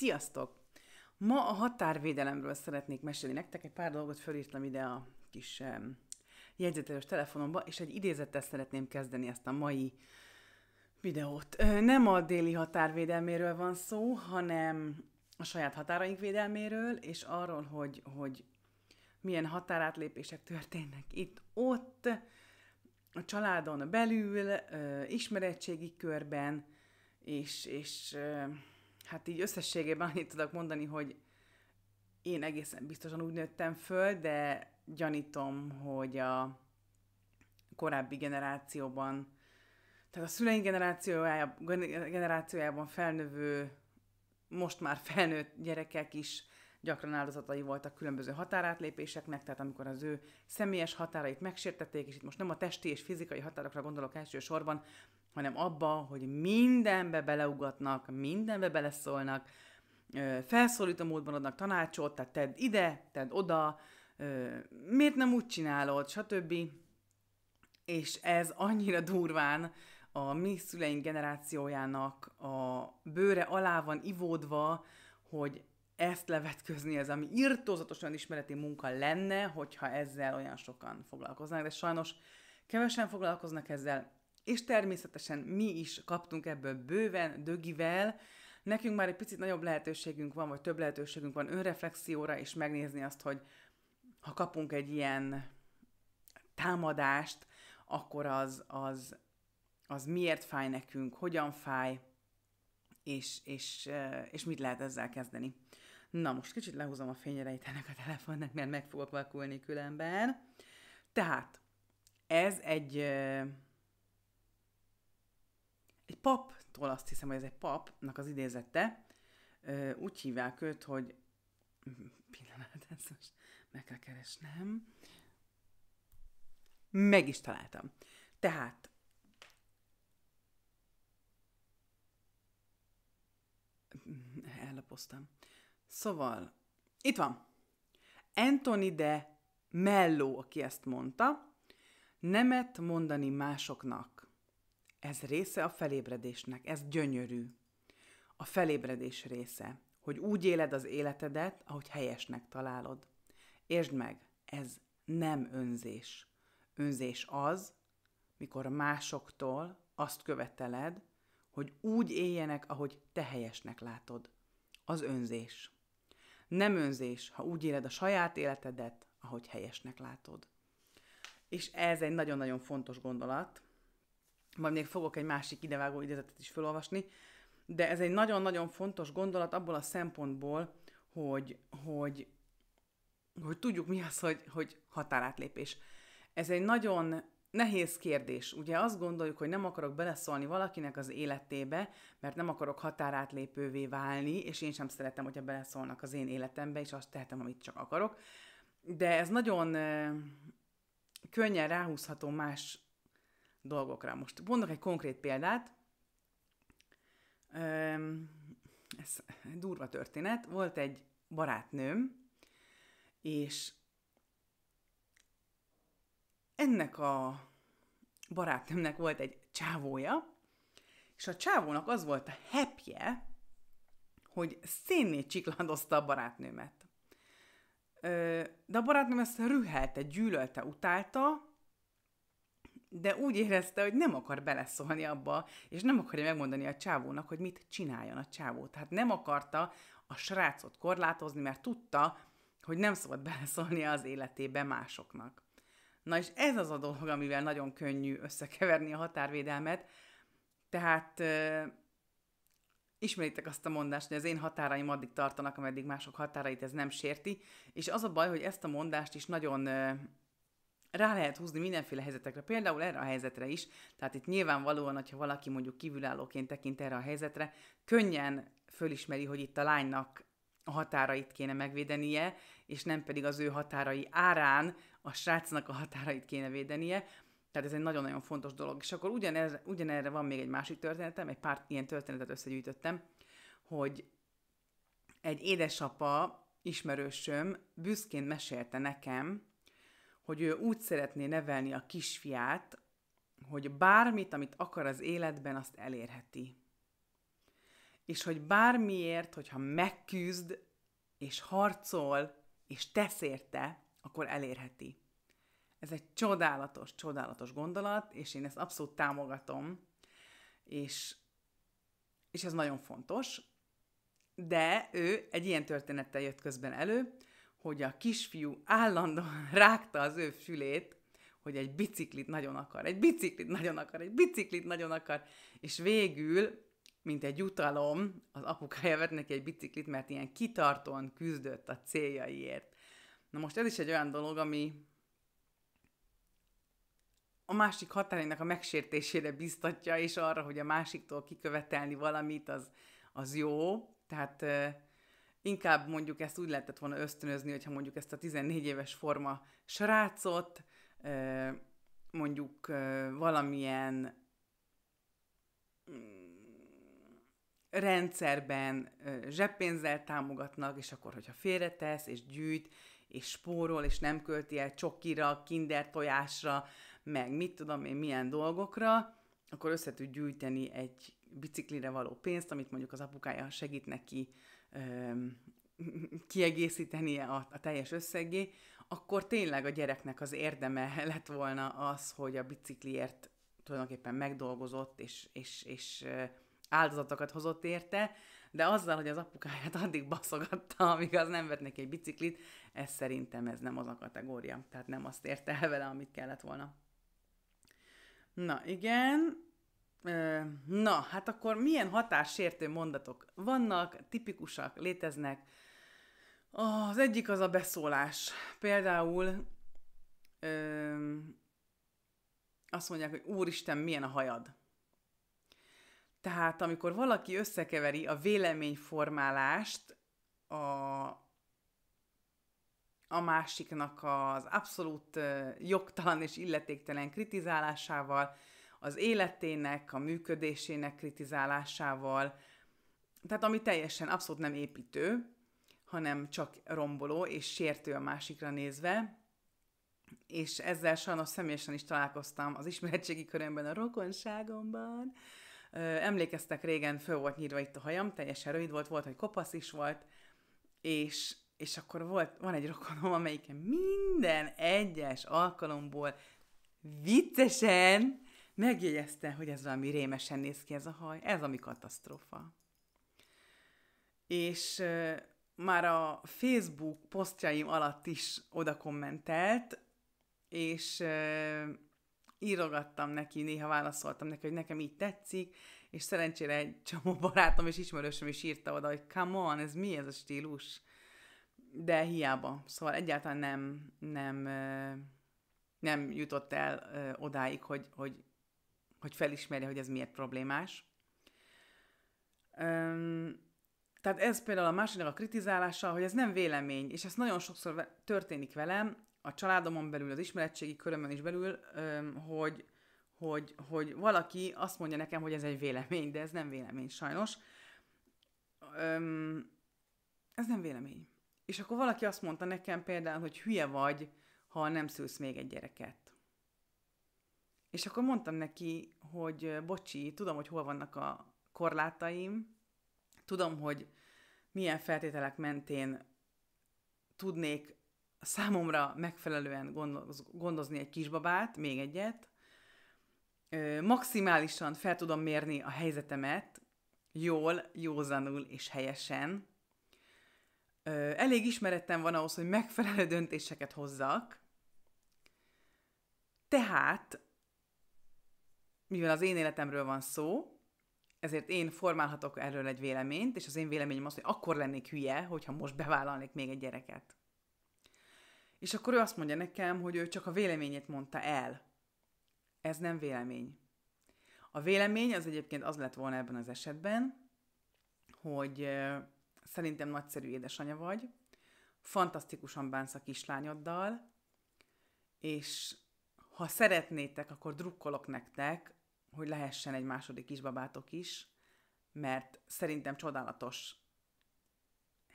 Sziasztok! Ma a határvédelemről szeretnék mesélni nektek. Egy pár dolgot fölírtam ide a kis um, jegyzetelős telefonomba, és egy idézettel szeretném kezdeni ezt a mai videót. Nem a déli határvédelméről van szó, hanem a saját határaink védelméről, és arról, hogy, hogy milyen határátlépések történnek itt-ott, a családon belül, ismeretségi körben, és, és hát így összességében annyit tudok mondani, hogy én egészen biztosan úgy nőttem föl, de gyanítom, hogy a korábbi generációban, tehát a szüleink generációjában, generációjában felnövő, most már felnőtt gyerekek is gyakran áldozatai voltak különböző határátlépéseknek, tehát amikor az ő személyes határait megsértették, és itt most nem a testi és fizikai határokra gondolok elsősorban, hanem abba, hogy mindenbe beleugatnak, mindenbe beleszólnak, felszólító módban adnak tanácsot, tehát tedd ide, tedd oda, miért nem úgy csinálod, stb. És ez annyira durván a mi szüleink generációjának a bőre alá van ivódva, hogy ezt levetközni az, ami irtózatosan ismereti munka lenne, hogyha ezzel olyan sokan foglalkoznak, de sajnos kevesen foglalkoznak ezzel, és természetesen mi is kaptunk ebből bőven, dögivel, nekünk már egy picit nagyobb lehetőségünk van, vagy több lehetőségünk van önreflexióra, és megnézni azt, hogy ha kapunk egy ilyen támadást, akkor az, az, az miért fáj nekünk, hogyan fáj, és, és, és mit lehet ezzel kezdeni. Na, most kicsit lehúzom a fényereit ennek a telefonnak, mert meg fogok vakulni különben. Tehát, ez egy egy paptól azt hiszem, hogy ez egy papnak az idézette, úgy hívják őt, hogy pillanat, ezt most meg kell keresnem. Meg is találtam. Tehát ellapoztam. Szóval, itt van. Anthony de Mello, aki ezt mondta, nemet mondani másoknak. Ez része a felébredésnek, ez gyönyörű. A felébredés része, hogy úgy éled az életedet, ahogy helyesnek találod. Értsd meg, ez nem önzés. Önzés az, mikor másoktól azt követeled, hogy úgy éljenek, ahogy te helyesnek látod. Az önzés. Nem önzés, ha úgy éled a saját életedet, ahogy helyesnek látod. És ez egy nagyon-nagyon fontos gondolat. Majd még fogok egy másik idevágó idézetet is felolvasni, de ez egy nagyon-nagyon fontos gondolat abból a szempontból, hogy, hogy, hogy tudjuk mi az, hogy, hogy határátlépés. Ez egy nagyon nehéz kérdés. Ugye azt gondoljuk, hogy nem akarok beleszólni valakinek az életébe, mert nem akarok határátlépővé válni, és én sem szeretem, hogyha beleszólnak az én életembe, és azt tehetem, amit csak akarok. De ez nagyon könnyen ráhúzható más dolgokra. Most mondok egy konkrét példát. Ez durva történet. Volt egy barátnőm, és ennek a barátnőmnek volt egy csávója, és a csávónak az volt a hepje, hogy szénné csiklandozta a barátnőmet. De a barátnőm ezt rühelte, gyűlölte, utálta, de úgy érezte, hogy nem akar beleszólni abba, és nem akarja megmondani a csávónak, hogy mit csináljon a csávó. Tehát nem akarta a srácot korlátozni, mert tudta, hogy nem szabad beleszólni az életébe másoknak. Na és ez az a dolog, amivel nagyon könnyű összekeverni a határvédelmet. Tehát ismeritek azt a mondást, hogy az én határaim addig tartanak, ameddig mások határait ez nem sérti, és az a baj, hogy ezt a mondást is nagyon rá lehet húzni mindenféle helyzetekre, például erre a helyzetre is, tehát itt nyilvánvalóan, hogyha valaki mondjuk kívülállóként tekint erre a helyzetre, könnyen fölismeri, hogy itt a lánynak a határait kéne megvédenie, és nem pedig az ő határai árán a srácnak a határait kéne védenie. Tehát ez egy nagyon-nagyon fontos dolog. És akkor ugyanerre, ugyanerre van még egy másik történetem, egy pár ilyen történetet összegyűjtöttem, hogy egy édesapa, ismerősöm büszkén mesélte nekem, hogy ő úgy szeretné nevelni a kisfiát, hogy bármit, amit akar az életben, azt elérheti. és hogy bármiért, hogyha megküzd, és harcol, és tesz érte, akkor elérheti. Ez egy csodálatos, csodálatos gondolat, és én ezt abszolút támogatom, és, és ez nagyon fontos. De ő egy ilyen történettel jött közben elő, hogy a kisfiú állandóan rágta az ő fülét, hogy egy biciklit nagyon akar, egy biciklit nagyon akar, egy biciklit nagyon akar, és végül, mint egy jutalom, az apukája vett neki egy biciklit, mert ilyen kitartóan küzdött a céljaiért. Na most ez is egy olyan dolog, ami a másik határének a megsértésére biztatja, és arra, hogy a másiktól kikövetelni valamit, az, az jó. Tehát inkább mondjuk ezt úgy lehetett volna ösztönözni, hogyha mondjuk ezt a 14 éves forma srácot, mondjuk valamilyen mm, rendszerben zseppénzzel támogatnak, és akkor, hogyha félretesz, és gyűjt, és spórol, és nem költi el csokira, kinder tojásra, meg mit tudom én milyen dolgokra, akkor össze gyűjteni egy biciklire való pénzt, amit mondjuk az apukája segít neki kiegészíteni a, a teljes összegé, akkor tényleg a gyereknek az érdeme lett volna az, hogy a bicikliért tulajdonképpen megdolgozott, és, és, és áldozatokat hozott érte, de azzal, hogy az apukáját addig baszogatta, amíg az nem vett neki egy biciklit, ez szerintem ez nem az a kategória. Tehát nem azt érte el vele, amit kellett volna. Na, igen. Na, hát akkor milyen hatássértő mondatok vannak, tipikusak, léteznek, az egyik az a beszólás. Például ö, azt mondják, hogy Úristen, milyen a hajad. Tehát amikor valaki összekeveri a véleményformálást a, a másiknak az abszolút jogtalan és illetéktelen kritizálásával, az életének, a működésének kritizálásával, tehát ami teljesen abszolút nem építő, hanem csak romboló és sértő a másikra nézve, és ezzel sajnos személyesen is találkoztam az ismeretségi körömben, a rokonságomban. Emlékeztek, régen föl volt nyírva itt a hajam, teljesen rövid volt, volt, hogy kopasz is volt, és, és akkor volt, van egy rokonom, amelyiken minden egyes alkalomból viccesen megjegyezte, hogy ez valami rémesen néz ki ez a haj, ez ami katasztrófa. És már a Facebook posztjaim alatt is oda kommentelt, és írogattam neki, néha válaszoltam neki, hogy nekem így tetszik, és szerencsére egy csomó barátom és ismerősöm is írta oda, hogy come on, ez mi ez a stílus? De hiába. Szóval egyáltalán nem, nem, nem jutott el odáig, hogy, hogy, hogy felismerje, hogy ez miért problémás. Um, tehát ez például a másodnak a kritizálása, hogy ez nem vélemény, és ez nagyon sokszor történik velem, a családomon belül, az ismeretségi körömön is belül, hogy, hogy, hogy valaki azt mondja nekem, hogy ez egy vélemény, de ez nem vélemény sajnos. Ez nem vélemény. És akkor valaki azt mondta nekem például, hogy hülye vagy, ha nem szülsz még egy gyereket. És akkor mondtam neki, hogy bocsi, tudom, hogy hol vannak a korlátaim, Tudom, hogy milyen feltételek mentén tudnék számomra megfelelően gondozni egy kisbabát, még egyet. Maximálisan fel tudom mérni a helyzetemet, jól, józanul és helyesen. Elég ismerettem van ahhoz, hogy megfelelő döntéseket hozzak. Tehát, mivel az én életemről van szó, ezért én formálhatok erről egy véleményt, és az én véleményem az, hogy akkor lennék hülye, hogyha most bevállalnék még egy gyereket. És akkor ő azt mondja nekem, hogy ő csak a véleményét mondta el. Ez nem vélemény. A vélemény az egyébként az lett volna ebben az esetben, hogy szerintem nagyszerű édesanyja vagy, fantasztikusan bánsz a kislányoddal, és ha szeretnétek, akkor drukkolok nektek, hogy lehessen egy második kisbabátok is, mert szerintem csodálatos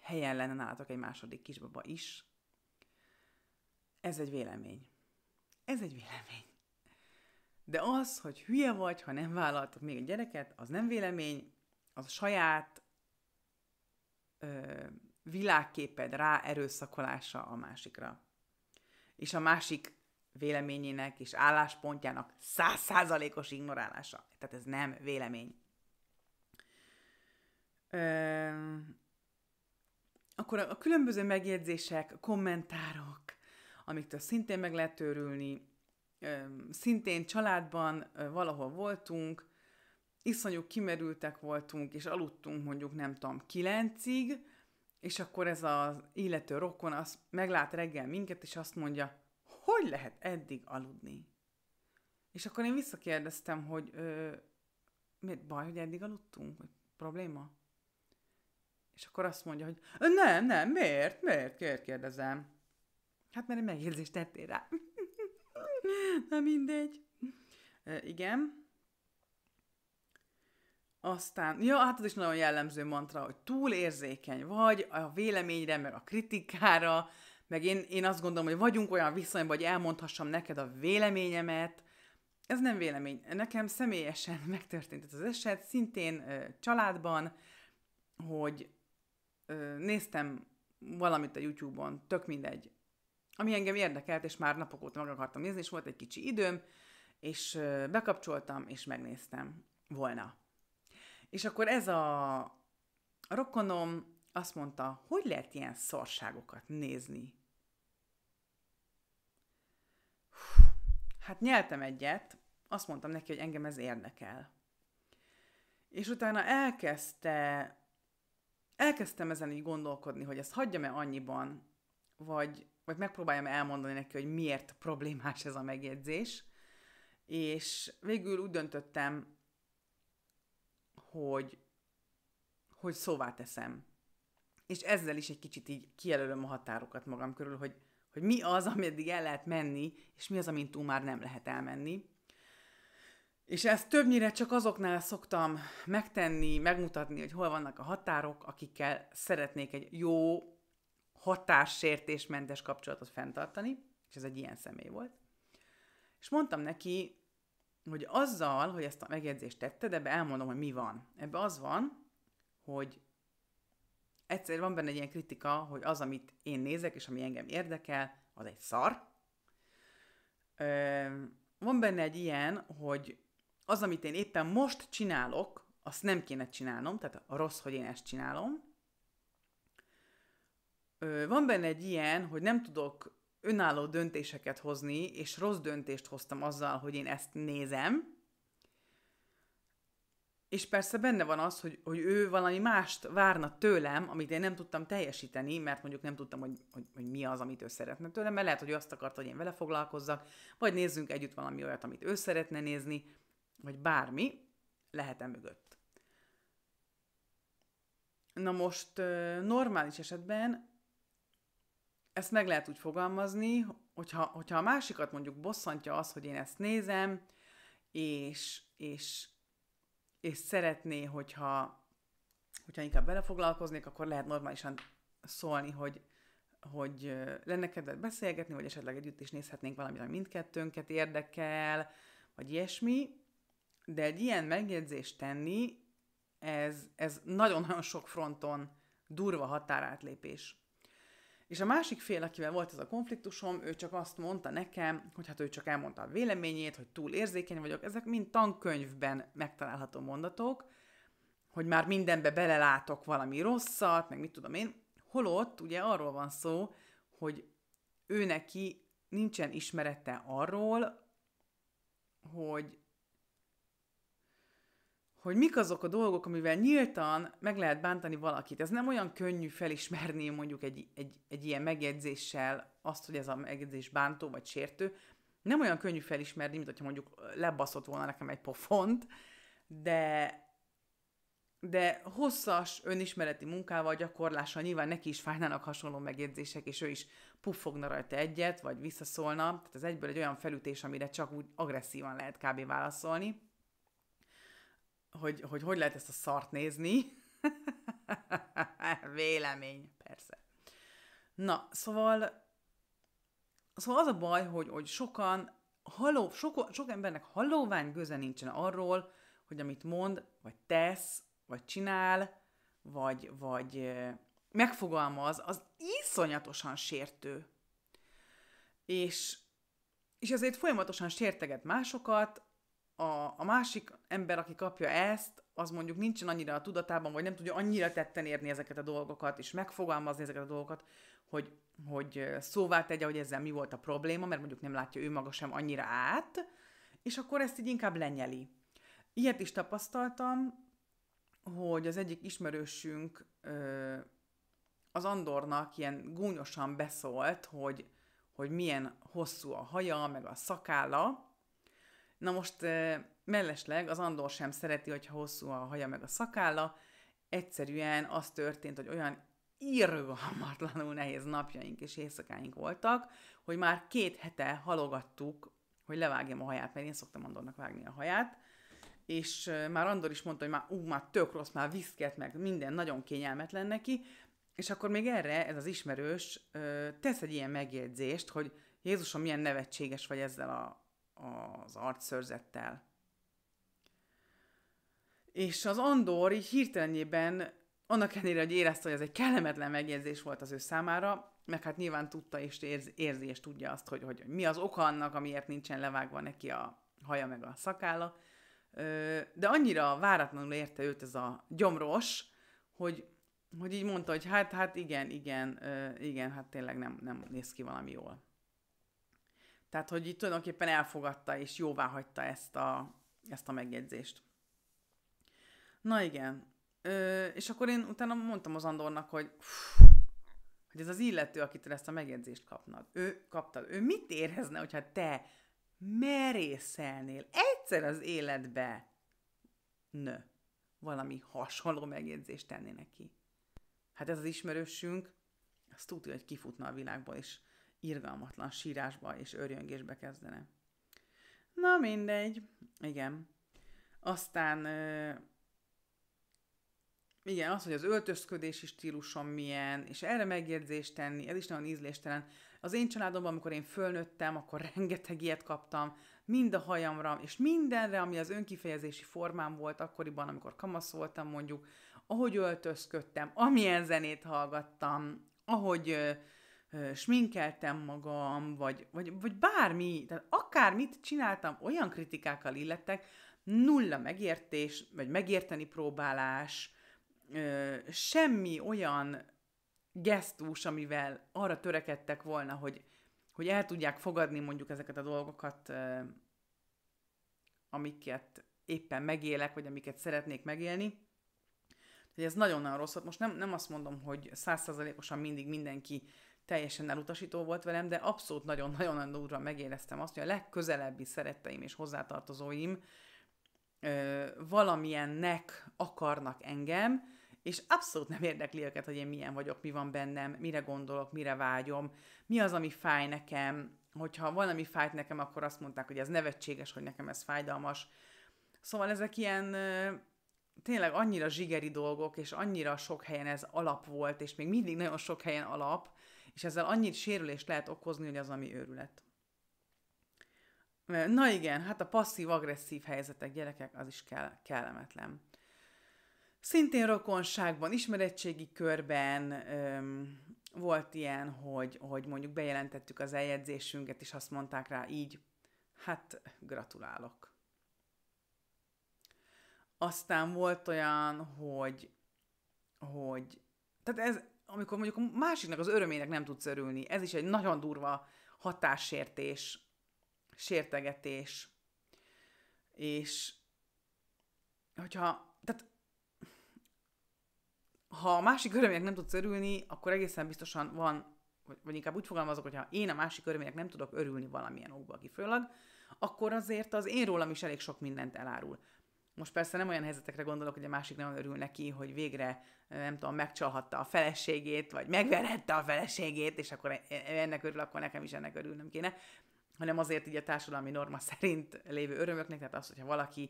helyen lenne nálatok egy második kisbaba is. Ez egy vélemény. Ez egy vélemény. De az, hogy hülye vagy, ha nem vállaltok még egy gyereket, az nem vélemény, az a saját ö, világképed rá erőszakolása a másikra. És a másik véleményének és álláspontjának százszázalékos ignorálása. Tehát ez nem vélemény. Ö, akkor a, a különböző megjegyzések, kommentárok, amiktől szintén meg lehet törülni, ö, szintén családban ö, valahol voltunk, iszonyú kimerültek voltunk, és aludtunk mondjuk nem tudom, kilencig, és akkor ez az illető rokon az meglát reggel minket, és azt mondja, hogy lehet eddig aludni? És akkor én visszakérdeztem, hogy ö, miért baj, hogy eddig aludtunk? Vagy probléma? És akkor azt mondja, hogy nem, nem, miért, miért, miért kérdezem? Hát mert egy megjegyzést tettél rá. Na mindegy. E, igen. Aztán, ja, hát az is nagyon jellemző mantra, hogy túl érzékeny vagy a véleményre, meg a kritikára, meg én, én azt gondolom, hogy vagyunk olyan viszonyban, hogy elmondhassam neked a véleményemet. Ez nem vélemény. Nekem személyesen megtörtént ez az eset, szintén ö, családban, hogy ö, néztem valamit a YouTube-on, tök mindegy, ami engem érdekelt, és már napok óta meg akartam nézni, és volt egy kicsi időm, és ö, bekapcsoltam, és megnéztem volna. És akkor ez a, rokonom azt mondta, hogy lehet ilyen szarságokat nézni? Hát nyeltem egyet, azt mondtam neki, hogy engem ez érdekel. És utána elkezdte, elkezdtem ezen így gondolkodni, hogy ezt hagyjam-e annyiban, vagy, vagy megpróbáljam elmondani neki, hogy miért problémás ez a megjegyzés. És végül úgy döntöttem, hogy, hogy szóvá teszem. És ezzel is egy kicsit így kijelölöm a határokat magam körül, hogy, hogy mi az, ameddig el lehet menni, és mi az, amint túl már nem lehet elmenni. És ezt többnyire csak azoknál szoktam megtenni, megmutatni, hogy hol vannak a határok, akikkel szeretnék egy jó, hatássértésmentes kapcsolatot fenntartani, és ez egy ilyen személy volt. És mondtam neki, hogy azzal, hogy ezt a megjegyzést tetted, ebbe elmondom, hogy mi van. Ebbe az van, hogy egyszer van benne egy ilyen kritika, hogy az, amit én nézek, és ami engem érdekel, az egy szar. Ö, van benne egy ilyen, hogy az, amit én éppen most csinálok, azt nem kéne csinálnom, tehát a rossz, hogy én ezt csinálom. Ö, van benne egy ilyen, hogy nem tudok önálló döntéseket hozni, és rossz döntést hoztam azzal, hogy én ezt nézem. És persze benne van az, hogy, hogy ő valami mást várna tőlem, amit én nem tudtam teljesíteni, mert mondjuk nem tudtam, hogy, hogy, hogy mi az, amit ő szeretne tőlem, mert lehet, hogy azt akarta, hogy én vele foglalkozzak, vagy nézzünk együtt valami olyat, amit ő szeretne nézni, vagy bármi, lehet-e mögött. Na most normális esetben ezt meg lehet úgy fogalmazni, hogyha, hogyha a másikat mondjuk bosszantja az, hogy én ezt nézem, és, és, és szeretné, hogyha, hogyha inkább belefoglalkoznék, akkor lehet normálisan szólni, hogy, hogy lenne kedved beszélgetni, vagy esetleg együtt is nézhetnénk valamit, ami mindkettőnket érdekel, vagy ilyesmi. De egy ilyen megjegyzést tenni, ez, ez nagyon-nagyon sok fronton durva határátlépés. És a másik fél, akivel volt ez a konfliktusom, ő csak azt mondta nekem, hogy hát ő csak elmondta a véleményét, hogy túl érzékeny vagyok. Ezek mind tankönyvben megtalálható mondatok, hogy már mindenbe belelátok valami rosszat, meg mit tudom én. Holott ugye arról van szó, hogy ő neki nincsen ismerete arról, hogy hogy mik azok a dolgok, amivel nyíltan meg lehet bántani valakit. Ez nem olyan könnyű felismerni mondjuk egy, egy, egy ilyen megjegyzéssel azt, hogy ez a megjegyzés bántó vagy sértő. Nem olyan könnyű felismerni, mint hogyha mondjuk lebaszott volna nekem egy pofont, de, de hosszas önismereti munkával, gyakorlással nyilván neki is fájnának hasonló megjegyzések, és ő is puffogna rajta egyet, vagy visszaszólna. Tehát ez egyből egy olyan felütés, amire csak úgy agresszívan lehet kb. válaszolni hogy, hogy hogy lehet ezt a szart nézni. Vélemény, persze. Na, szóval, szóval az a baj, hogy, hogy sokan, haló, sok, sok embernek halóvány göze nincsen arról, hogy amit mond, vagy tesz, vagy csinál, vagy, vagy megfogalmaz, az iszonyatosan sértő. És, és ezért folyamatosan sérteget másokat, a, a másik ember, aki kapja ezt, az mondjuk nincsen annyira a tudatában, vagy nem tudja annyira tetten érni ezeket a dolgokat, és megfogalmazni ezeket a dolgokat, hogy, hogy szóvá tegye, hogy ezzel mi volt a probléma, mert mondjuk nem látja ő maga sem annyira át, és akkor ezt így inkább lenyeli. Ilyet is tapasztaltam, hogy az egyik ismerősünk az Andornak ilyen gúnyosan beszólt, hogy, hogy milyen hosszú a haja, meg a szakálla. Na most mellesleg az Andor sem szereti, hogyha hosszú a haja, meg a szakálla. Egyszerűen az történt, hogy olyan irgalmatlanul nehéz napjaink és éjszakáink voltak, hogy már két hete halogattuk, hogy levágjam a haját, mert én szoktam Andornak vágni a haját, és már Andor is mondta, hogy már, ú, már tök rossz, már viszket, meg minden nagyon kényelmetlen neki, és akkor még erre ez az ismerős tesz egy ilyen megjegyzést, hogy Jézusom, milyen nevetséges vagy ezzel a, az arcszörzettel. És az Andor így hirtelenjében, annak ellenére, hogy érezte, hogy ez egy kellemetlen megjegyzés volt az ő számára, meg hát nyilván tudta és érzi, érzi és tudja azt, hogy, hogy mi az oka annak, amiért nincsen levágva neki a haja meg a szakálla, de annyira váratlanul érte őt ez a gyomros, hogy, hogy így mondta, hogy hát, hát igen, igen, igen, hát tényleg nem, nem néz ki valami jól. Tehát, hogy így tulajdonképpen elfogadta és jóvá hagyta ezt a, ezt a megjegyzést. Na igen. Ö, és akkor én utána mondtam az Andornak, hogy hogy ez az illető, akitől ezt a megjegyzést kapnad, ő kaptad, ő mit érezne, hogyha te merészelnél egyszer az életbe nő valami hasonló megjegyzést tenni neki. Hát ez az ismerősünk, azt tudja, hogy kifutna a világból, és irgalmatlan sírásba és örjöngésbe kezdene. Na mindegy, igen. Aztán igen, az, hogy az öltözködési stílusom milyen, és erre megjegyzést tenni, ez is nagyon ízléstelen. Az én családomban, amikor én fölnőttem, akkor rengeteg ilyet kaptam, mind a hajamra, és mindenre, ami az önkifejezési formám volt akkoriban, amikor kamasz voltam mondjuk, ahogy öltözködtem, amilyen zenét hallgattam, ahogy sminkeltem magam, vagy, vagy, vagy bármi, tehát akármit csináltam, olyan kritikákkal illettek, nulla megértés, vagy megérteni próbálás, semmi olyan gesztus, amivel arra törekedtek volna, hogy, hogy el tudják fogadni mondjuk ezeket a dolgokat, amiket éppen megélek, vagy amiket szeretnék megélni. hogy ez nagyon-nagyon rossz. Most nem, nem azt mondom, hogy százszerzalékosan mindig mindenki teljesen elutasító volt velem, de abszolút nagyon-nagyon durva megéreztem azt, hogy a legközelebbi szeretteim és hozzátartozóim ö, valamilyennek akarnak engem, és abszolút nem érdekli őket, hogy én milyen vagyok, mi van bennem, mire gondolok, mire vágyom, mi az, ami fáj nekem, hogyha valami fájt nekem, akkor azt mondták, hogy ez nevetséges, hogy nekem ez fájdalmas. Szóval ezek ilyen tényleg annyira zsigeri dolgok, és annyira sok helyen ez alap volt, és még mindig nagyon sok helyen alap, és ezzel annyit sérülést lehet okozni, hogy az, ami őrület. Na igen, hát a passzív-agresszív helyzetek, gyerekek, az is kell, kellemetlen. Szintén rokonságban, ismerettségi körben öm, volt ilyen, hogy, hogy mondjuk bejelentettük az eljegyzésünket, és azt mondták rá így, hát gratulálok. Aztán volt olyan, hogy, hogy tehát ez, amikor mondjuk a másiknak az örömének nem tudsz örülni, ez is egy nagyon durva hatássértés, sértegetés, és hogyha ha a másik örömének nem tudsz örülni, akkor egészen biztosan van, vagy, vagy inkább úgy fogalmazok, hogy ha én a másik örömének nem tudok örülni valamilyen okba kifőleg, akkor azért az én rólam is elég sok mindent elárul. Most persze nem olyan helyzetekre gondolok, hogy a másik nem örül neki, hogy végre, nem tudom, megcsalhatta a feleségét, vagy megverhette a feleségét, és akkor e, e, ennek örül, akkor nekem is ennek örülnöm kéne, hanem azért így a társadalmi norma szerint lévő örömöknek, tehát az, hogyha valaki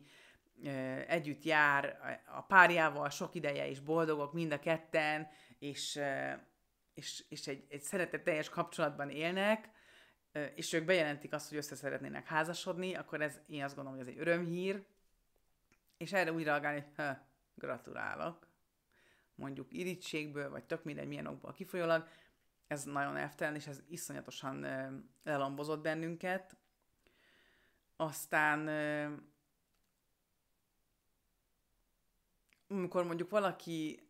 együtt jár a párjával sok ideje, és boldogok mind a ketten, és, és, és egy, egy szeretetteljes kapcsolatban élnek, és ők bejelentik azt, hogy össze szeretnének házasodni, akkor ez, én azt gondolom, hogy ez egy örömhír, és erre úgy reagálni, hogy gratulálok. mondjuk irítségből, vagy tök mindegy milyen okból kifolyólag, ez nagyon elvtelen, és ez iszonyatosan lelambozott bennünket. Aztán amikor mondjuk valaki,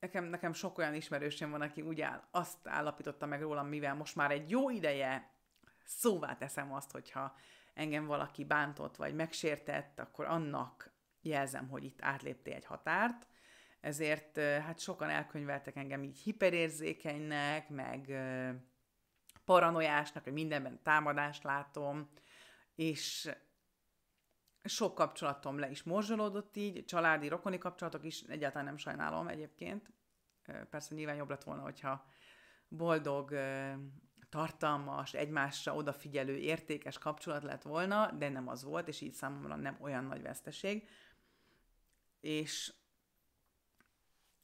nekem, nekem sok olyan ismerősém van, aki úgy áll, azt állapította meg rólam, mivel most már egy jó ideje szóvá teszem azt, hogyha engem valaki bántott vagy megsértett, akkor annak jelzem, hogy itt átlépté egy határt, ezért hát sokan elkönyveltek engem így hiperérzékenynek, meg paranoiásnak, hogy mindenben támadást látom, és sok kapcsolatom le is morzsolódott így, családi, rokoni kapcsolatok is, egyáltalán nem sajnálom egyébként. Persze nyilván jobb lett volna, hogyha boldog, tartalmas, egymásra odafigyelő, értékes kapcsolat lett volna, de nem az volt, és így számomra nem olyan nagy veszteség. És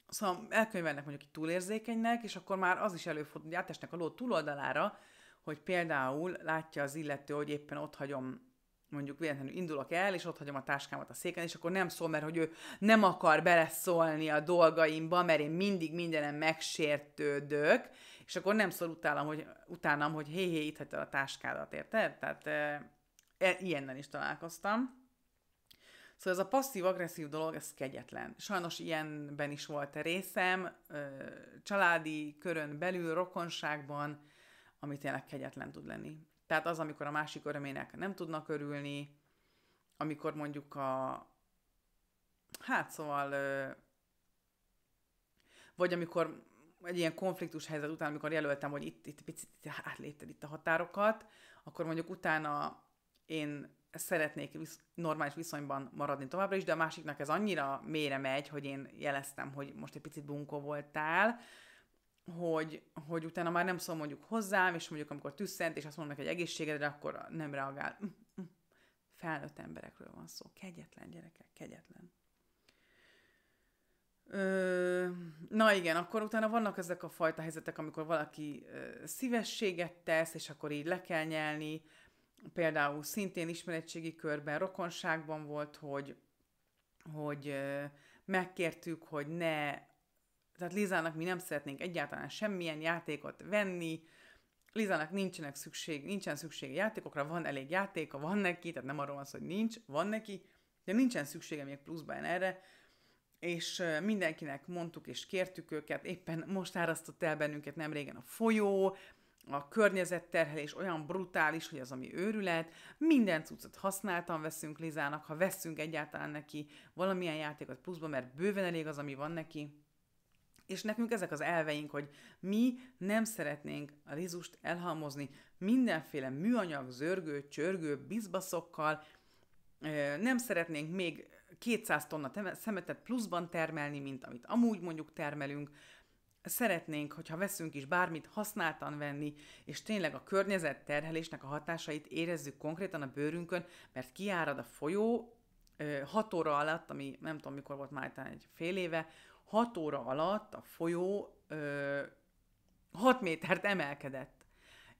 Szóval elkönyvelnek mondjuk egy túlérzékenynek, és akkor már az is előfordul, hogy átesnek a ló túloldalára, hogy például látja az illető, hogy éppen ott hagyom mondjuk véletlenül indulok el, és ott hagyom a táskámat a széken, és akkor nem szól, mert hogy ő nem akar beleszólni a dolgaimba, mert én mindig mindenem megsértődök, és akkor nem szól utálom, hogy, utánam, hogy hé, hé, itt hagytad a táskádat, érted? Tehát e, e, ilyennel is találkoztam. Szóval ez a passzív-agresszív dolog, ez kegyetlen. Sajnos ilyenben is volt a részem, családi körön belül, rokonságban, ami tényleg kegyetlen tud lenni. Tehát az, amikor a másik örömének nem tudnak örülni, amikor mondjuk a... Hát szóval... Vagy amikor egy ilyen konfliktus helyzet után, amikor jelöltem, hogy itt, itt picit átlépted itt a határokat, akkor mondjuk utána én szeretnék visz, normális viszonyban maradni továbbra is, de a másiknak ez annyira mélyre megy, hogy én jeleztem, hogy most egy picit bunkó voltál, hogy, hogy utána már nem szól mondjuk hozzám, és mondjuk amikor tüsszent, és azt mondom neki egy egészségedre, akkor nem reagál. Mm, mm. Felnőtt emberekről van szó. Kegyetlen gyerekek, kegyetlen. Ö, na igen, akkor utána vannak ezek a fajta helyzetek, amikor valaki ö, szívességet tesz, és akkor így le kell nyelni, például szintén ismeretségi körben, rokonságban volt, hogy, hogy megkértük, hogy ne, tehát Lizának mi nem szeretnénk egyáltalán semmilyen játékot venni, Lizának nincsenek szükség, nincsen szüksége játékokra, van elég játéka, van neki, tehát nem arról van szó, hogy nincs, van neki, de nincsen szüksége még pluszban erre, és mindenkinek mondtuk és kértük őket, éppen most árasztott el bennünket nem régen a folyó, a környezetterhelés olyan brutális, hogy az, ami őrület, minden cuccot használtan veszünk Lizának, ha veszünk egyáltalán neki valamilyen játékot pluszba, mert bőven elég az, ami van neki, és nekünk ezek az elveink, hogy mi nem szeretnénk a Lizust elhalmozni mindenféle műanyag, zörgő, csörgő, bizbaszokkal, nem szeretnénk még 200 tonna szemetet pluszban termelni, mint amit amúgy mondjuk termelünk, szeretnénk, hogyha veszünk is bármit használtan venni, és tényleg a környezet terhelésnek a hatásait érezzük konkrétan a bőrünkön, mert kiárad a folyó, 6 óra alatt, ami nem tudom mikor volt már egy fél éve, 6 óra alatt a folyó 6 métert emelkedett.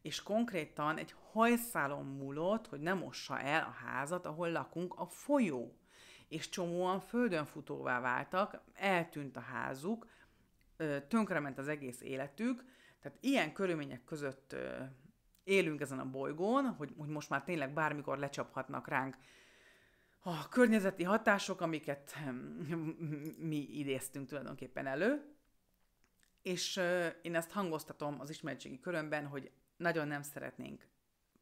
És konkrétan egy hajszálon múlott, hogy nem mossa el a házat, ahol lakunk, a folyó. És csomóan földön futóvá váltak, eltűnt a házuk, tönkrement az egész életük, tehát ilyen körülmények között élünk ezen a bolygón, hogy, hogy most már tényleg bármikor lecsaphatnak ránk a környezeti hatások, amiket mi idéztünk tulajdonképpen elő, és én ezt hangoztatom az ismeretségi körömben, hogy nagyon nem szeretnénk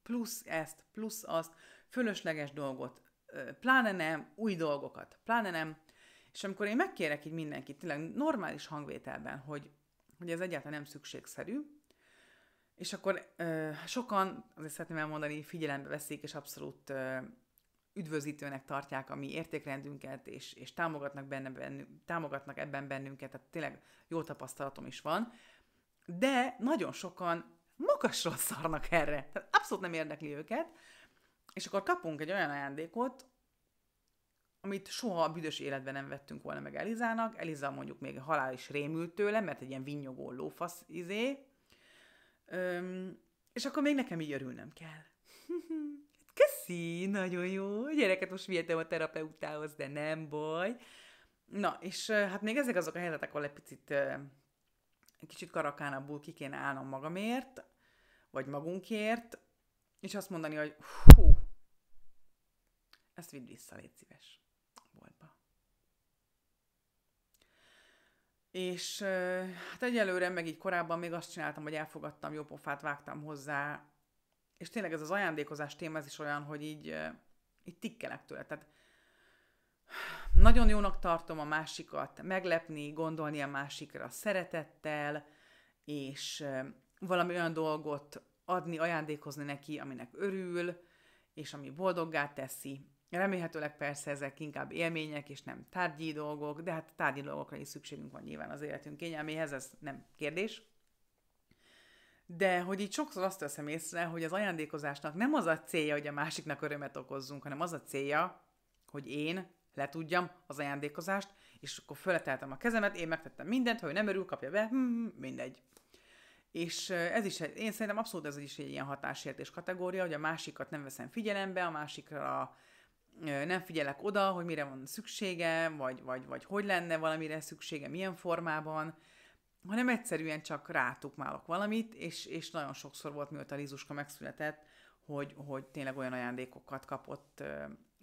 plusz ezt, plusz azt, fölösleges dolgot, pláne nem, új dolgokat, pláne nem, és amikor én megkérek így mindenkit, tényleg normális hangvételben, hogy, hogy ez egyáltalán nem szükségszerű, és akkor ö, sokan, azért szeretném elmondani, figyelembe veszik, és abszolút ö, üdvözítőnek tartják a mi értékrendünket, és, és támogatnak, benne, bennünk, támogatnak ebben bennünket, tehát tényleg jó tapasztalatom is van, de nagyon sokan magasról szarnak erre, tehát abszolút nem érdekli őket, és akkor kapunk egy olyan ajándékot, amit soha a büdös életben nem vettünk volna meg Elizának. Eliza mondjuk még halál is rémült tőle, mert egy ilyen vinyogó lófasz izé. Öm, és akkor még nekem így örülnöm kell. Köszi, nagyon jó. Gyereket most vihetem a terapeutához, de nem baj. Na, és hát még ezek azok a helyzetek, ahol egy picit, kicsit karakánabbul ki kéne állnom magamért, vagy magunkért, és azt mondani, hogy hú, ezt vidd vissza, légy szíves És hát egyelőre, meg így korábban még azt csináltam, hogy elfogadtam, jó pofát vágtam hozzá, és tényleg ez az ajándékozás téma, ez is olyan, hogy így, így tikkelek tőle. Tehát nagyon jónak tartom a másikat meglepni, gondolni a másikra szeretettel, és valami olyan dolgot adni, ajándékozni neki, aminek örül, és ami boldoggá teszi. Remélhetőleg persze ezek inkább élmények, és nem tárgyi dolgok, de hát tárgyi dolgokra is szükségünk van nyilván az életünk kényelméhez, ez nem kérdés. De hogy így sokszor azt veszem észre, hogy az ajándékozásnak nem az a célja, hogy a másiknak örömet okozzunk, hanem az a célja, hogy én letudjam az ajándékozást, és akkor fölleteltem a kezemet, én megtettem mindent, ha ő nem örül, kapja be, hm, hm mindegy. És ez is, én szerintem abszolút ez is egy ilyen hatásértés kategória, hogy a másikat nem veszem figyelembe, a másikra nem figyelek oda, hogy mire van szüksége, vagy, vagy, vagy hogy lenne valamire szüksége, milyen formában, hanem egyszerűen csak rátukmálok valamit, és, és nagyon sokszor volt, mióta Lizuska megszületett, hogy, hogy tényleg olyan ajándékokat kapott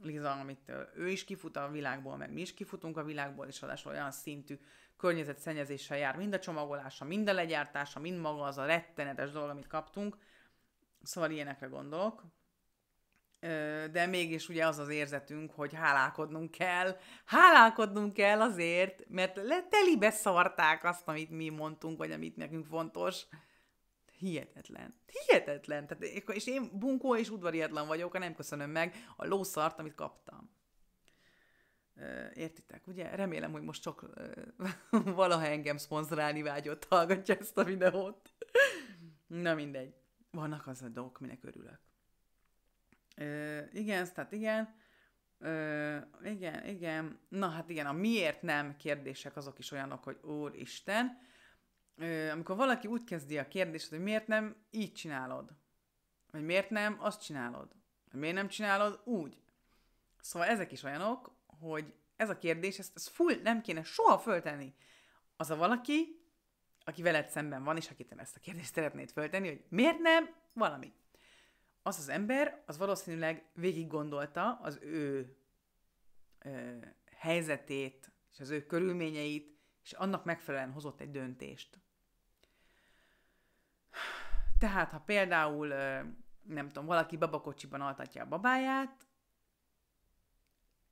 Liza, amit ő is kifut a világból, meg mi is kifutunk a világból, és adásul olyan szintű környezetszennyezéssel jár mind a csomagolása, mind a legyártása, mind maga az a rettenetes dolog, amit kaptunk. Szóval ilyenekre gondolok. De mégis ugye az az érzetünk, hogy hálálkodnunk kell. Hálálkodnunk kell azért, mert telibe szarták azt, amit mi mondtunk, vagy amit nekünk fontos. Hihetetlen. Hihetetlen. Tehát, és én bunkó és udvariatlan vagyok, nem köszönöm meg a lószart, amit kaptam. Értitek, ugye? Remélem, hogy most csak valaha engem szponzorálni vágyott hallgatja ezt a videót. Na mindegy. Vannak az a dolgok, minek örülök. Igen, tehát igen. Ö, igen, igen. Na hát igen, a miért nem kérdések azok is olyanok, hogy Úristen, ö, amikor valaki úgy kezdi a kérdést, hogy miért nem így csinálod, vagy miért nem azt csinálod, vagy miért nem csinálod úgy. Szóval ezek is olyanok, hogy ez a kérdés, ezt, ezt full nem kéne soha föltenni. Az a valaki, aki veled szemben van, és akit ezt a kérdést szeretnéd föltenni, hogy miért nem valami. Az az ember, az valószínűleg végig gondolta az ő ö, helyzetét, és az ő körülményeit, és annak megfelelően hozott egy döntést. Tehát, ha például, nem tudom, valaki babakocsiban altatja a babáját,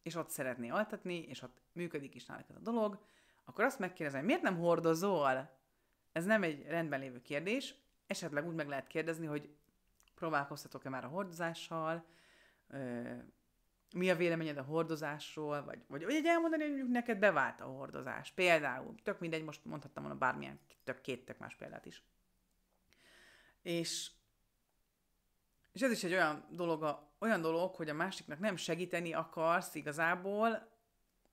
és ott szeretné altatni, és ott működik is náluk ez a dolog, akkor azt megkérdezem, miért nem hordozol? Ez nem egy rendben lévő kérdés, esetleg úgy meg lehet kérdezni, hogy próbálkoztatok-e már a hordozással, mi a véleményed a hordozásról, vagy, vagy, vagy egy elmondani, hogy neked bevált a hordozás. Például, tök mindegy, most mondhattam volna bármilyen tök két tök más példát is. És, és ez is egy olyan dolog, a, olyan dolog, hogy a másiknak nem segíteni akarsz igazából,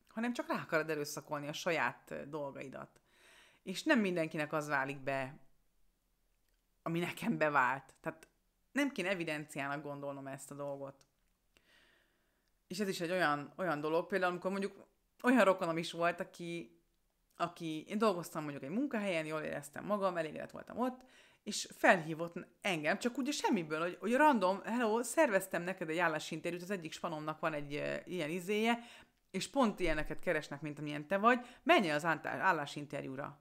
hanem csak rá akarod erőszakolni a saját dolgaidat. És nem mindenkinek az válik be, ami nekem bevált. Tehát nem kéne evidenciának gondolnom ezt a dolgot. És ez is egy olyan, olyan dolog, például amikor mondjuk olyan rokonom is volt, aki, aki én dolgoztam mondjuk egy munkahelyen, jól éreztem magam, elégedett voltam ott, és felhívott engem, csak ugye semmiből, hogy, hogy random, hello, szerveztem neked egy állásinterjút, az egyik spanomnak van egy e, ilyen izéje, és pont ilyeneket keresnek, mint amilyen te vagy, menj az állásinterjúra.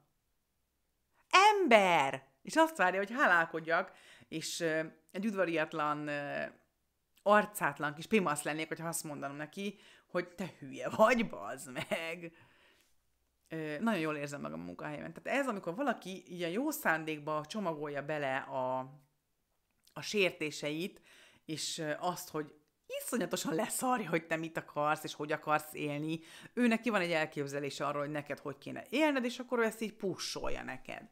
Ember! És azt várja, hogy hálálkodjak, és egy udvariatlan, arcátlan kis pimasz lennék, hogyha azt mondanom neki, hogy te hülye vagy, bazd meg nagyon jól érzem magam a munkahelyemen. Tehát ez, amikor valaki ilyen jó szándékba csomagolja bele a, a sértéseit, és azt, hogy iszonyatosan leszarja, hogy te mit akarsz, és hogy akarsz élni. Ő neki van egy elképzelése arról, hogy neked hogy kéne élned, és akkor ő ezt így pusolja neked.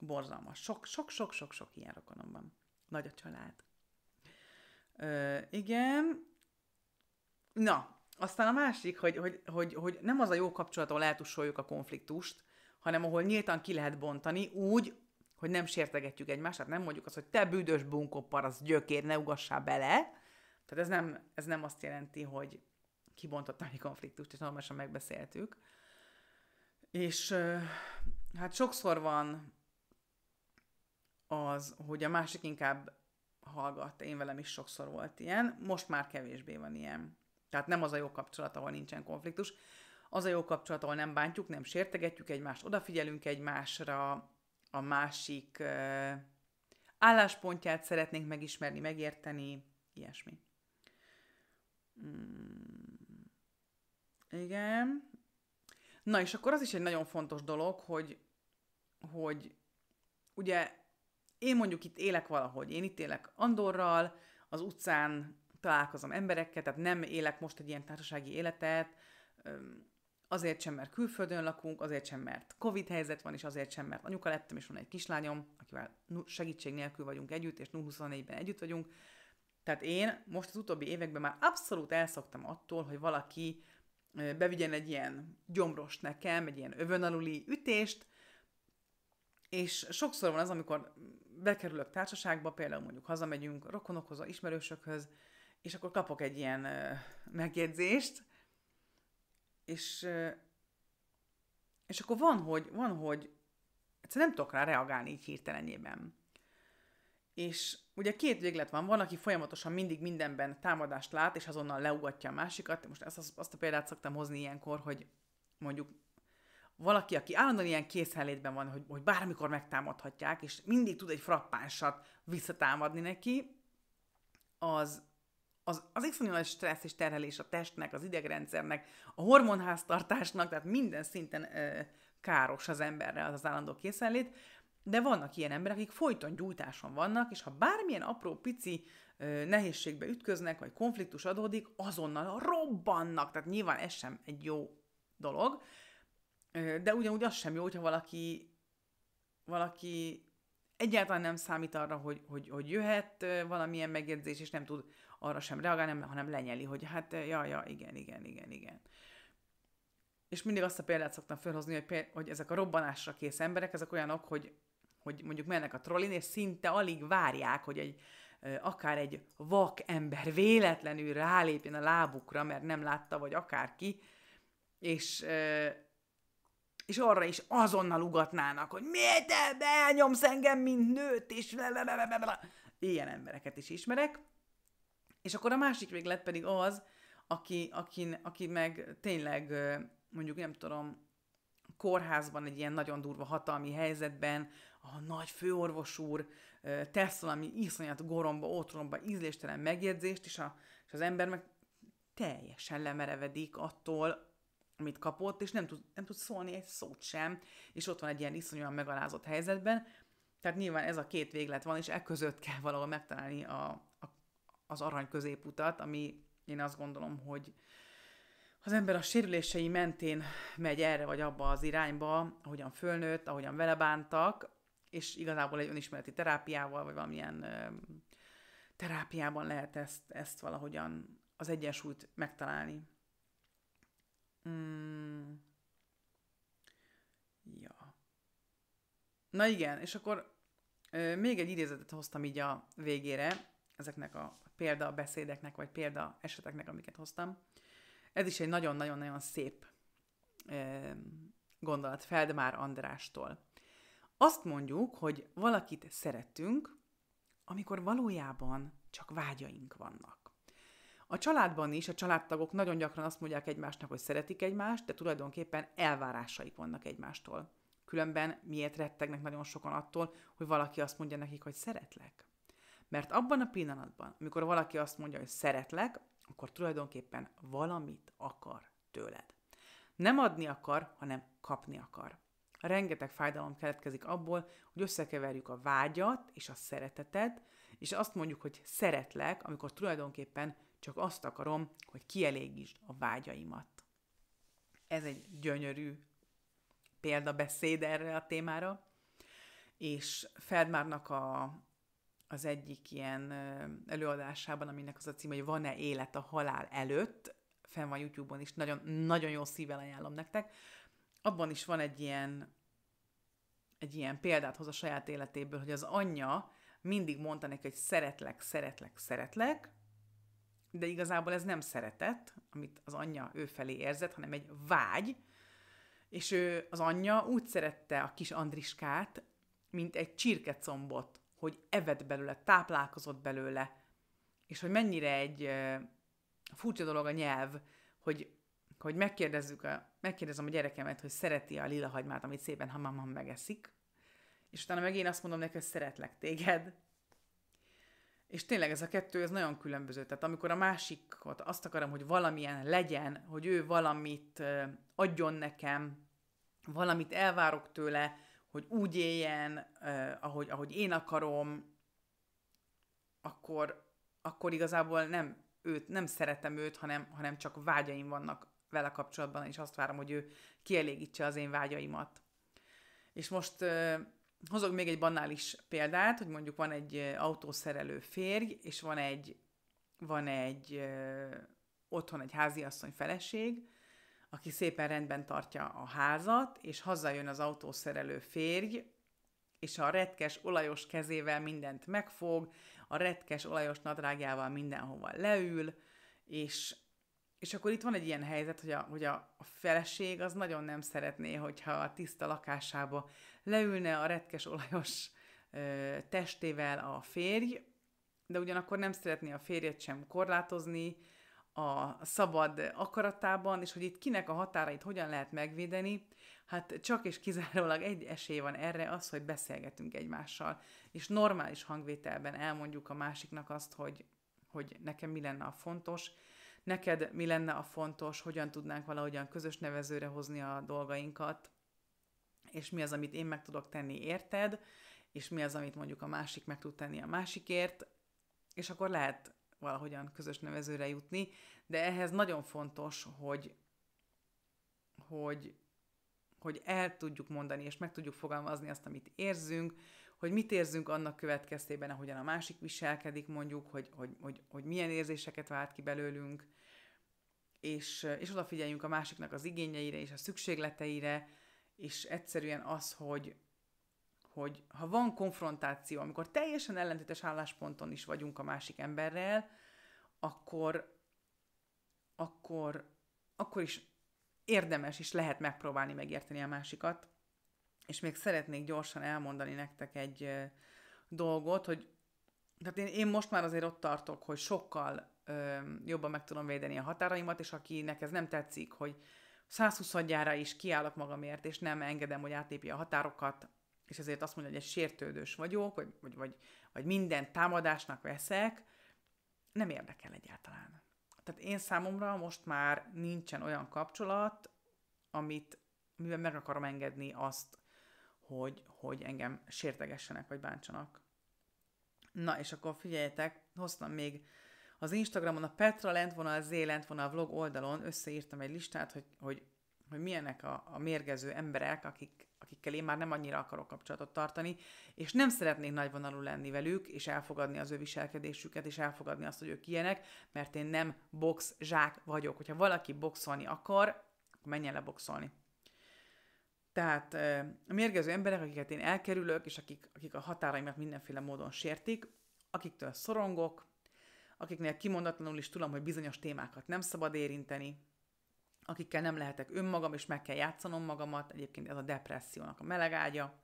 Borzalmas. Sok, sok, sok, sok, sok ilyen rokonom van. Nagy a család. Ö, igen. Na, aztán a másik, hogy, hogy, hogy, hogy nem az a jó kapcsolat, ahol eltussoljuk a konfliktust, hanem ahol nyíltan ki lehet bontani úgy, hogy nem sértegetjük egymást, tehát nem mondjuk azt, hogy te büdös bunkopar, az gyökér, ne ugassál bele. Tehát ez nem, ez nem azt jelenti, hogy kibontottam egy konfliktust, és normálisan megbeszéltük, És hát sokszor van az, hogy a másik inkább hallgat. Én velem is sokszor volt ilyen, most már kevésbé van ilyen. Tehát nem az a jó kapcsolat, ahol nincsen konfliktus. Az a jó kapcsolat, ahol nem bántjuk, nem sértegetjük egymást, odafigyelünk egymásra, a másik álláspontját szeretnénk megismerni, megérteni, ilyesmi. Mm, igen. Na és akkor az is egy nagyon fontos dolog, hogy, hogy ugye én mondjuk itt élek valahogy, én itt élek Andorral, az utcán találkozom emberekkel, tehát nem élek most egy ilyen társasági életet, azért sem, mert külföldön lakunk, azért sem, mert Covid helyzet van, és azért sem, mert anyuka lettem, és van egy kislányom, akivel segítség nélkül vagyunk együtt, és 0-24-ben együtt vagyunk. Tehát én most az utóbbi években már abszolút elszoktam attól, hogy valaki bevigyen egy ilyen gyomros nekem, egy ilyen övön aluli ütést, és sokszor van az, amikor bekerülök társaságba, például mondjuk hazamegyünk rokonokhoz, ismerősökhöz, és akkor kapok egy ilyen megjegyzést, és, és akkor van, hogy, van, hogy egyszerűen nem tudok rá reagálni így hirtelenjében. És ugye két véglet van, van, aki folyamatosan mindig mindenben támadást lát, és azonnal leugatja a másikat. Most ezt, azt a példát szoktam hozni ilyenkor, hogy mondjuk valaki, aki állandóan ilyen készhellétben van, hogy, hogy bármikor megtámadhatják, és mindig tud egy frappánsat visszatámadni neki, az, az, az iszonyú nagy stressz és terhelés a testnek, az idegrendszernek, a hormonháztartásnak, tehát minden szinten ö, káros az emberre az az állandó készenlét, de vannak ilyen emberek, akik folyton gyújtáson vannak, és ha bármilyen apró, pici ö, nehézségbe ütköznek, vagy konfliktus adódik, azonnal robbannak, tehát nyilván ez sem egy jó dolog, de ugyanúgy az sem jó, hogyha valaki, valaki egyáltalán nem számít arra, hogy, hogy, hogy jöhet valamilyen megjegyzés, és nem tud arra sem reagálni, hanem lenyeli, hogy hát, ja, ja, igen, igen, igen, igen. És mindig azt a példát szoktam felhozni, hogy, péld, hogy ezek a robbanásra kész emberek, ezek olyanok, hogy, hogy mondjuk mennek a trollin, és szinte alig várják, hogy egy, akár egy vak ember véletlenül rálépjen a lábukra, mert nem látta, vagy akárki, és és arra is azonnal ugatnának, hogy miért te benyomsz engem, mint nőt, és ilyen embereket is ismerek. És akkor a másik véglet pedig az, aki, aki, aki meg tényleg mondjuk nem tudom, kórházban egy ilyen nagyon durva hatalmi helyzetben, a nagy főorvos úr tesz valami iszonyat goromba, ótromba, ízléstelen megjegyzést, és, a, és az ember meg teljesen lemerevedik attól, amit kapott, és nem tud, nem tud szólni egy szót sem, és ott van egy ilyen iszonyúan megalázott helyzetben. Tehát nyilván ez a két véglet van, és e között kell valahol megtalálni a, a, az arany középutat, ami én azt gondolom, hogy az ember a sérülései mentén megy erre vagy abba az irányba, ahogyan fölnőtt, ahogyan vele bántak, és igazából egy önismereti terápiával, vagy valamilyen ö, terápiában lehet ezt, ezt valahogyan az egyensúlyt megtalálni. Mm. Ja. Na igen, és akkor ö, még egy idézetet hoztam így a végére, ezeknek a példa beszédeknek, vagy példa eseteknek, amiket hoztam. Ez is egy nagyon-nagyon-nagyon szép ö, gondolat Feldmár Andrástól. Azt mondjuk, hogy valakit szeretünk, amikor valójában csak vágyaink vannak. A családban is a családtagok nagyon gyakran azt mondják egymásnak, hogy szeretik egymást, de tulajdonképpen elvárásaik vannak egymástól. Különben miért rettegnek nagyon sokan attól, hogy valaki azt mondja nekik, hogy szeretlek? Mert abban a pillanatban, amikor valaki azt mondja, hogy szeretlek, akkor tulajdonképpen valamit akar tőled. Nem adni akar, hanem kapni akar. Rengeteg fájdalom keletkezik abból, hogy összekeverjük a vágyat és a szeretetet, és azt mondjuk, hogy szeretlek, amikor tulajdonképpen csak azt akarom, hogy kielégítsd a vágyaimat. Ez egy gyönyörű példabeszéd erre a témára, és Feldmárnak a, az egyik ilyen előadásában, aminek az a cím, hogy van-e élet a halál előtt, fenn van YouTube-on is, nagyon, nagyon jó szívvel ajánlom nektek, abban is van egy ilyen, egy ilyen példát hoz a saját életéből, hogy az anyja mindig mondta neki, hogy szeretlek, szeretlek, szeretlek, de igazából ez nem szeretet, amit az anyja ő felé érzett, hanem egy vágy, És ő, az anyja úgy szerette a kis Andriskát, mint egy csirkecombot, hogy evett belőle, táplálkozott belőle, és hogy mennyire egy uh, furcsa dolog a nyelv, hogy, hogy megkérdezzük a, megkérdezem a gyerekemet, hogy szereti a lila hagymát, amit szépen hamam megeszik, és utána meg én azt mondom neki, hogy szeretlek téged, és tényleg ez a kettő, ez nagyon különböző. Tehát amikor a másikot azt akarom, hogy valamilyen legyen, hogy ő valamit adjon nekem, valamit elvárok tőle, hogy úgy éljen, ahogy, ahogy én akarom, akkor, akkor igazából nem őt, nem szeretem őt, hanem, hanem csak vágyaim vannak vele kapcsolatban, és azt várom, hogy ő kielégítse az én vágyaimat. És most hozok még egy banális példát, hogy mondjuk van egy autószerelő férj, és van egy, van egy otthon egy háziasszony feleség, aki szépen rendben tartja a házat, és hazajön az autószerelő férj, és a retkes, olajos kezével mindent megfog, a retkes, olajos nadrágjával mindenhova leül, és, és akkor itt van egy ilyen helyzet, hogy a, hogy a, feleség az nagyon nem szeretné, hogyha a tiszta lakásába leülne a retkes, olajos ö, testével a férj, de ugyanakkor nem szeretné a férjet sem korlátozni a szabad akaratában, és hogy itt kinek a határait hogyan lehet megvédeni, hát csak és kizárólag egy esély van erre, az, hogy beszélgetünk egymással, és normális hangvételben elmondjuk a másiknak azt, hogy, hogy nekem mi lenne a fontos, neked mi lenne a fontos, hogyan tudnánk valahogyan közös nevezőre hozni a dolgainkat, és mi az, amit én meg tudok tenni érted, és mi az, amit mondjuk a másik meg tud tenni a másikért, és akkor lehet valahogyan közös nevezőre jutni, de ehhez nagyon fontos, hogy, hogy, hogy el tudjuk mondani, és meg tudjuk fogalmazni azt, amit érzünk, hogy mit érzünk annak következtében, ahogyan a másik viselkedik, mondjuk, hogy, hogy, hogy, hogy milyen érzéseket vált ki belőlünk, és, és odafigyeljünk a másiknak az igényeire és a szükségleteire, és egyszerűen az, hogy, hogy ha van konfrontáció, amikor teljesen ellentétes állásponton is vagyunk a másik emberrel, akkor, akkor, akkor is érdemes és lehet megpróbálni megérteni a másikat. És még szeretnék gyorsan elmondani nektek egy dolgot, hogy tehát én, én most már azért ott tartok, hogy sokkal ö, jobban meg tudom védeni a határaimat, és akinek ez nem tetszik, hogy 120 gyára is kiállok magamért, és nem engedem, hogy átlépje a határokat, és ezért azt mondja, hogy egy sértődős vagyok, vagy, vagy, vagy, vagy minden támadásnak veszek, nem érdekel egyáltalán. Tehát én számomra most már nincsen olyan kapcsolat, amit, mivel meg akarom engedni azt, hogy, hogy engem sértegessenek, vagy bántsanak. Na, és akkor figyeljetek, hoztam még az Instagramon a Petra lentvonal, Z lentvonal vlog oldalon összeírtam egy listát, hogy, hogy, hogy milyenek a, a mérgező emberek, akik, akikkel én már nem annyira akarok kapcsolatot tartani, és nem szeretnék nagyvonalú lenni velük, és elfogadni az ő viselkedésüket, és elfogadni azt, hogy ők ilyenek, mert én nem box zsák vagyok. Hogyha valaki boxolni akar, akkor menjen le boxolni. Tehát a mérgező emberek, akiket én elkerülök, és akik, akik a határaimat mindenféle módon sértik, akiktől szorongok, akiknél kimondatlanul is tudom, hogy bizonyos témákat nem szabad érinteni, akikkel nem lehetek önmagam, és meg kell játszanom magamat, egyébként ez a depressziónak a melegágya,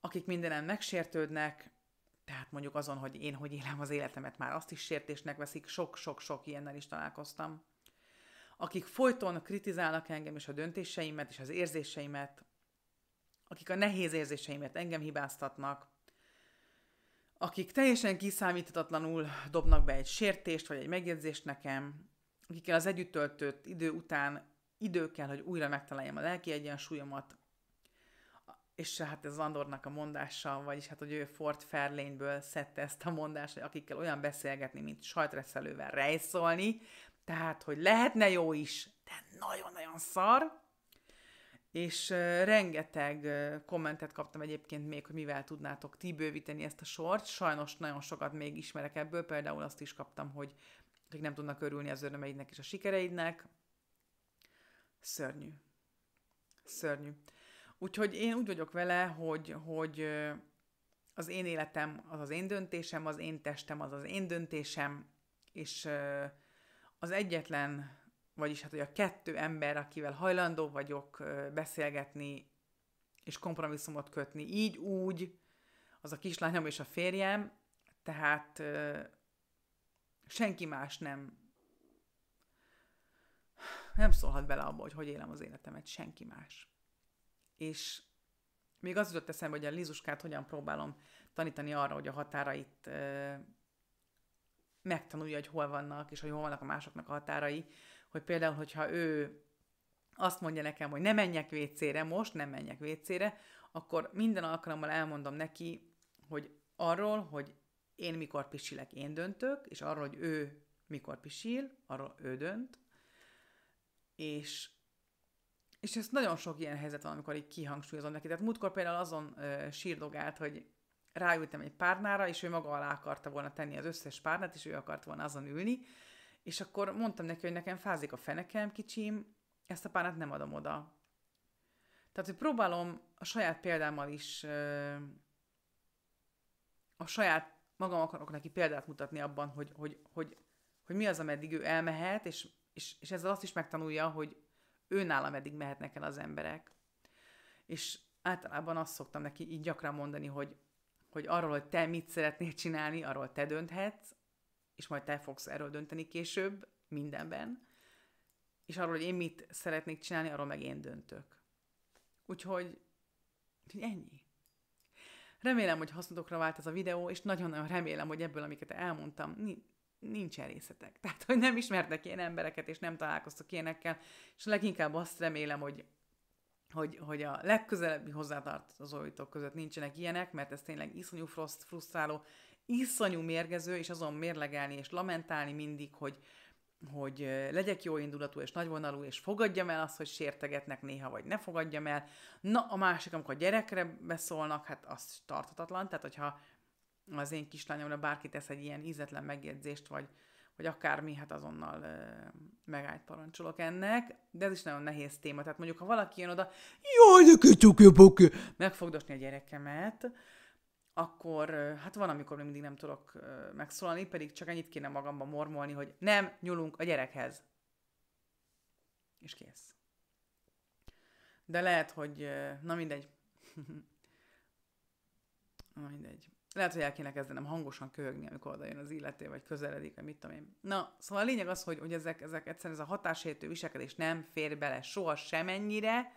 akik mindenen megsértődnek, tehát mondjuk azon, hogy én hogy élem az életemet, már azt is sértésnek veszik, sok-sok-sok ilyennel is találkoztam. Akik folyton kritizálnak engem és a döntéseimet és az érzéseimet, akik a nehéz érzéseimet engem hibáztatnak, akik teljesen kiszámíthatatlanul dobnak be egy sértést vagy egy megjegyzést nekem, akikkel az együtt töltött idő után idő kell, hogy újra megtaláljam a lelki egyensúlyomat, és hát ez Andornak a mondása, vagyis hát, hogy ő Fort Fairlane-ből szedte ezt a mondást, hogy akikkel olyan beszélgetni, mint sajtreszelővel rejszolni, tehát, hogy lehetne jó is, de nagyon-nagyon szar, és rengeteg kommentet kaptam egyébként még, hogy mivel tudnátok ti bővíteni ezt a sort. Sajnos nagyon sokat még ismerek ebből, például azt is kaptam, hogy akik nem tudnak örülni az örömeidnek és a sikereidnek. Szörnyű. Szörnyű. Úgyhogy én úgy vagyok vele, hogy, hogy az én életem az az én döntésem, az én testem az az én döntésem, és az egyetlen vagyis hát, hogy a kettő ember, akivel hajlandó vagyok beszélgetni, és kompromisszumot kötni, így, úgy, az a kislányom és a férjem, tehát senki más nem nem szólhat bele abba, hogy hogy élem az életemet, senki más. És még az jutott eszembe, hogy a Lizuskát hogyan próbálom tanítani arra, hogy a határait megtanulja, hogy hol vannak, és hogy hol vannak a másoknak a határai, hogy például, hogyha ő azt mondja nekem, hogy ne menjek vécére, most nem menjek vécére, akkor minden alkalommal elmondom neki, hogy arról, hogy én mikor pisilek, én döntök, és arról, hogy ő mikor pisil, arról ő dönt, és és ez nagyon sok ilyen helyzet van, amikor így kihangsúlyozom neki. Tehát múltkor például azon sírdogált, hogy ráültem egy párnára, és ő maga alá akarta volna tenni az összes párnát, és ő akart volna azon ülni, és akkor mondtam neki, hogy nekem fázik a fenekem, kicsim, ezt a párnát nem adom oda. Tehát, hogy próbálom a saját példámmal is a saját magam akarok neki példát mutatni abban, hogy, hogy, hogy, hogy mi az, ameddig ő elmehet, és, és, és ezzel azt is megtanulja, hogy ő nála meddig mehetnek el az emberek. És általában azt szoktam neki így gyakran mondani, hogy, hogy arról, hogy te mit szeretnél csinálni, arról te dönthetsz, és majd te fogsz erről dönteni később, mindenben. És arról, hogy én mit szeretnék csinálni, arról meg én döntök. Úgyhogy, ennyi. Remélem, hogy hasznotokra vált ez a videó, és nagyon-nagyon remélem, hogy ebből, amiket elmondtam, nincs részletek. Tehát, hogy nem ismertek ilyen embereket, és nem találkoztak ilyenekkel, és leginkább azt remélem, hogy hogy, hogy a legközelebbi hozzátartozóitok között nincsenek ilyenek, mert ez tényleg iszonyú frusztráló, iszonyú mérgező, és azon mérlegelni és lamentálni mindig, hogy, hogy legyek jó indulatú és nagyvonalú, és fogadjam el azt, hogy sértegetnek néha, vagy ne fogadjam el. Na, a másik, amikor a gyerekre beszólnak, hát az tarthatatlan, tehát hogyha az én kislányomra bárki tesz egy ilyen ízetlen megjegyzést, vagy, vagy akármi, hát azonnal megállt parancsolok ennek, de ez is nagyon nehéz téma. Tehát mondjuk, ha valaki jön oda, jaj, de kicsuki megfogdosni a gyerekemet, akkor hát van, amikor még mindig nem tudok megszólalni, pedig csak ennyit kéne magamban mormolni, hogy nem nyúlunk a gyerekhez. És kész. De lehet, hogy, na mindegy. na mindegy. Lehet, hogy el kéne kezdenem hangosan köhögni, amikor oda jön az illető, vagy közeledik, vagy mit tudom én. Na, szóval a lényeg az, hogy, hogy ezek, ezek egyszerűen ez a hatásértő viselkedés nem fér bele soha semennyire,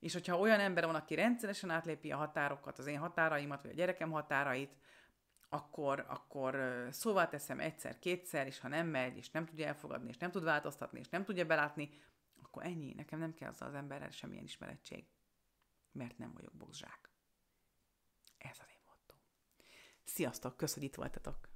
és hogyha olyan ember van, aki rendszeresen átlépi a határokat, az én határaimat, vagy a gyerekem határait, akkor, akkor szóval teszem egyszer-kétszer, és ha nem megy, és nem tudja elfogadni, és nem tud változtatni, és nem tudja belátni, akkor ennyi, nekem nem kell az, az emberrel semmilyen ismerettség. Mert nem vagyok bogzsák. Ez az. Sziasztok, köszönjük, hogy itt voltatok!